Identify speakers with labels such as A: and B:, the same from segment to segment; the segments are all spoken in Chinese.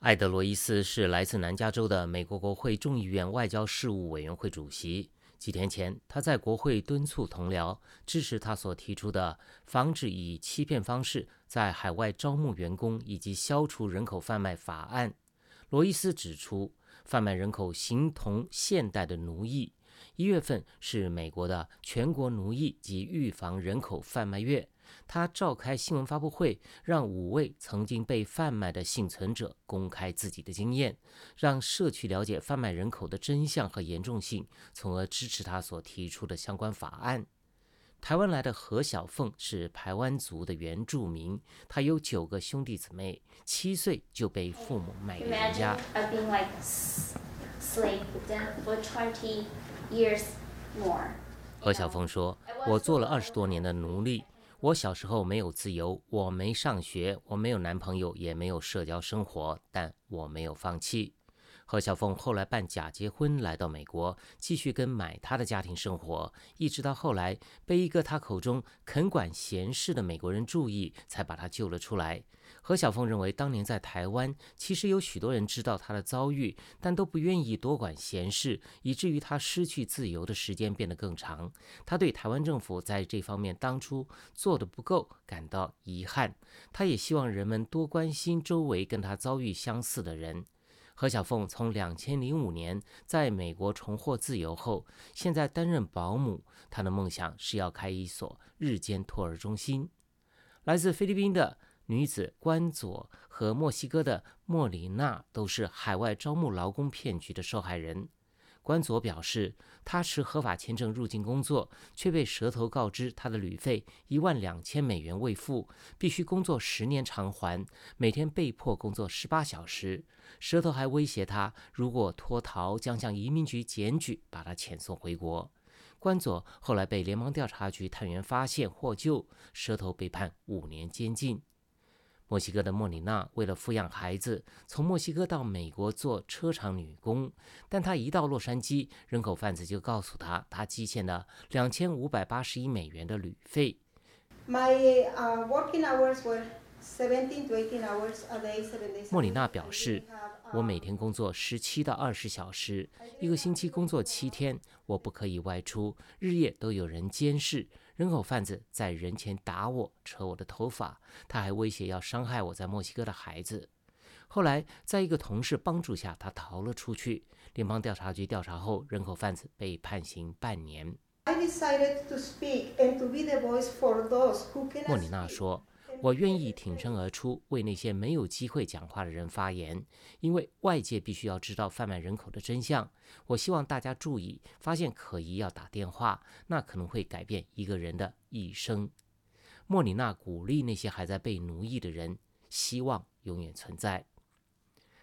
A: 艾德罗伊斯是来自南加州的美国国会众议院外交事务委员会主席。几天前，他在国会敦促同僚支持他所提出的防止以欺骗方式在海外招募员工以及消除人口贩卖法案。罗伊斯指出，贩卖人口形同现代的奴役。一月份是美国的全国奴役及预防人口贩卖月。他召开新闻发布会，让五位曾经被贩卖的幸存者公开自己的经验，让社区了解贩卖人口的真相和严重性，从而支持他所提出的相关法案。台湾来的何小凤是台湾族的原住民，她有九个兄弟姊妹，七岁就被父母卖给人家。何小凤说：“我做了二十多年的奴隶。”我小时候没有自由，我没上学，我没有男朋友，也没有社交生活，但我没有放弃。何小凤后来办假结婚来到美国，继续跟买她的家庭生活，一直到后来被一个她口中肯管闲事的美国人注意，才把她救了出来。何小凤认为，当年在台湾，其实有许多人知道她的遭遇，但都不愿意多管闲事，以至于她失去自由的时间变得更长。她对台湾政府在这方面当初做的不够感到遗憾。她也希望人们多关心周围跟她遭遇相似的人。何小凤从两千零五年在美国重获自由后，现在担任保姆。她的梦想是要开一所日间托儿中心。来自菲律宾的女子关佐和墨西哥的莫里娜都是海外招募劳工骗局的受害人。关佐表示，他持合法签证入境工作，却被蛇头告知他的旅费一万两千美元未付，必须工作十年偿还，每天被迫工作十八小时。蛇头还威胁他，如果脱逃，将向移民局检举，把他遣送回国。关佐后来被联邦调查局探员发现获救，蛇头被判五年监禁。墨西哥的莫里娜为了抚养孩子，从墨西哥到美国做车厂女工。但她一到洛杉矶，人口贩子就告诉她，她积欠了两千五百八十一美元的旅费。莫里娜表示。我每天工作十七到二十小时，一个星期工作七天，我不可以外出，日夜都有人监视。人口贩子在人前打我，扯我的头发，他还威胁要伤害我在墨西哥的孩子。后来，在一个同事帮助下，他逃了出去。联邦调查局调查后，人口贩子被判刑半年。莫里娜说。我愿意挺身而出，为那些没有机会讲话的人发言，因为外界必须要知道贩卖人口的真相。我希望大家注意，发现可疑要打电话，那可能会改变一个人的一生。莫里娜鼓励那些还在被奴役的人，希望永远存在。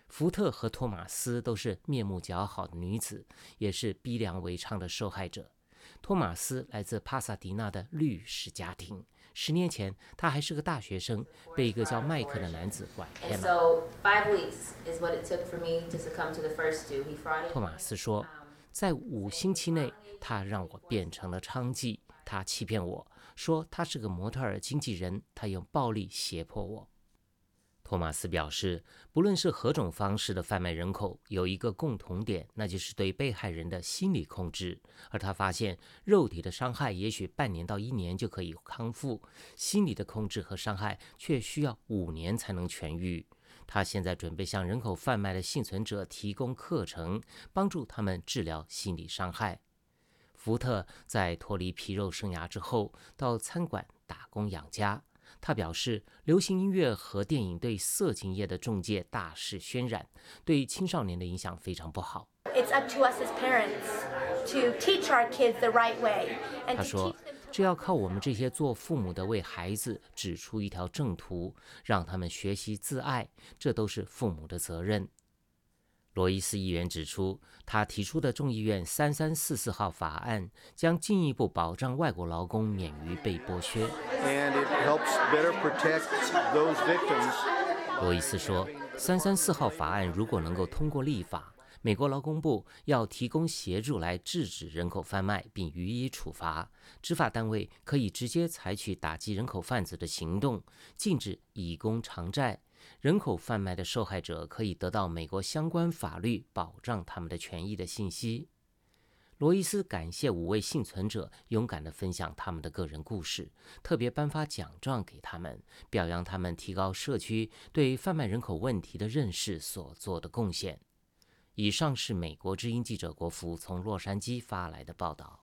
A: 福特和托马斯都是面目姣好的女子，也是逼良为娼的受害者。托马斯来自帕萨迪纳的律师家庭。十年前，他还是个大学生，被一个叫麦克的男子拐骗了。托马斯说，在五星期内，他让我变成了娼妓。他欺骗我说他是个模特儿经纪人，他用暴力胁迫我。托马斯表示，不论是何种方式的贩卖人口，有一个共同点，那就是对被害人的心理控制。而他发现，肉体的伤害也许半年到一年就可以康复，心理的控制和伤害却需要五年才能痊愈。他现在准备向人口贩卖的幸存者提供课程，帮助他们治疗心理伤害。福特在脱离皮肉生涯之后，到餐馆打工养家。他表示，流行音乐和电影对色情业的中介大肆渲染，对青少年的影响非常不好。
B: It's up to us as parents to teach our kids the right way.
A: 他说：“这要靠我们这些做父母的为孩子指出一条正途，让他们学习自爱，这都是父母的责任。”罗伊斯议员指出，他提出的众议院三三四四号法案将进一步保障外国劳工免于被剥削。罗伊斯说，三三四号法案如果能够通过立法，美国劳工部要提供协助来制止人口贩卖，并予以处罚。执法单位可以直接采取打击人口贩子的行动，禁止以工偿债。人口贩卖的受害者可以得到美国相关法律保障他们的权益的信息。罗伊斯感谢五位幸存者勇敢地分享他们的个人故事，特别颁发奖状给他们，表扬他们提高社区对贩卖人口问题的认识所做的贡献。以上是美国之音记者国福从洛杉矶发来的报道。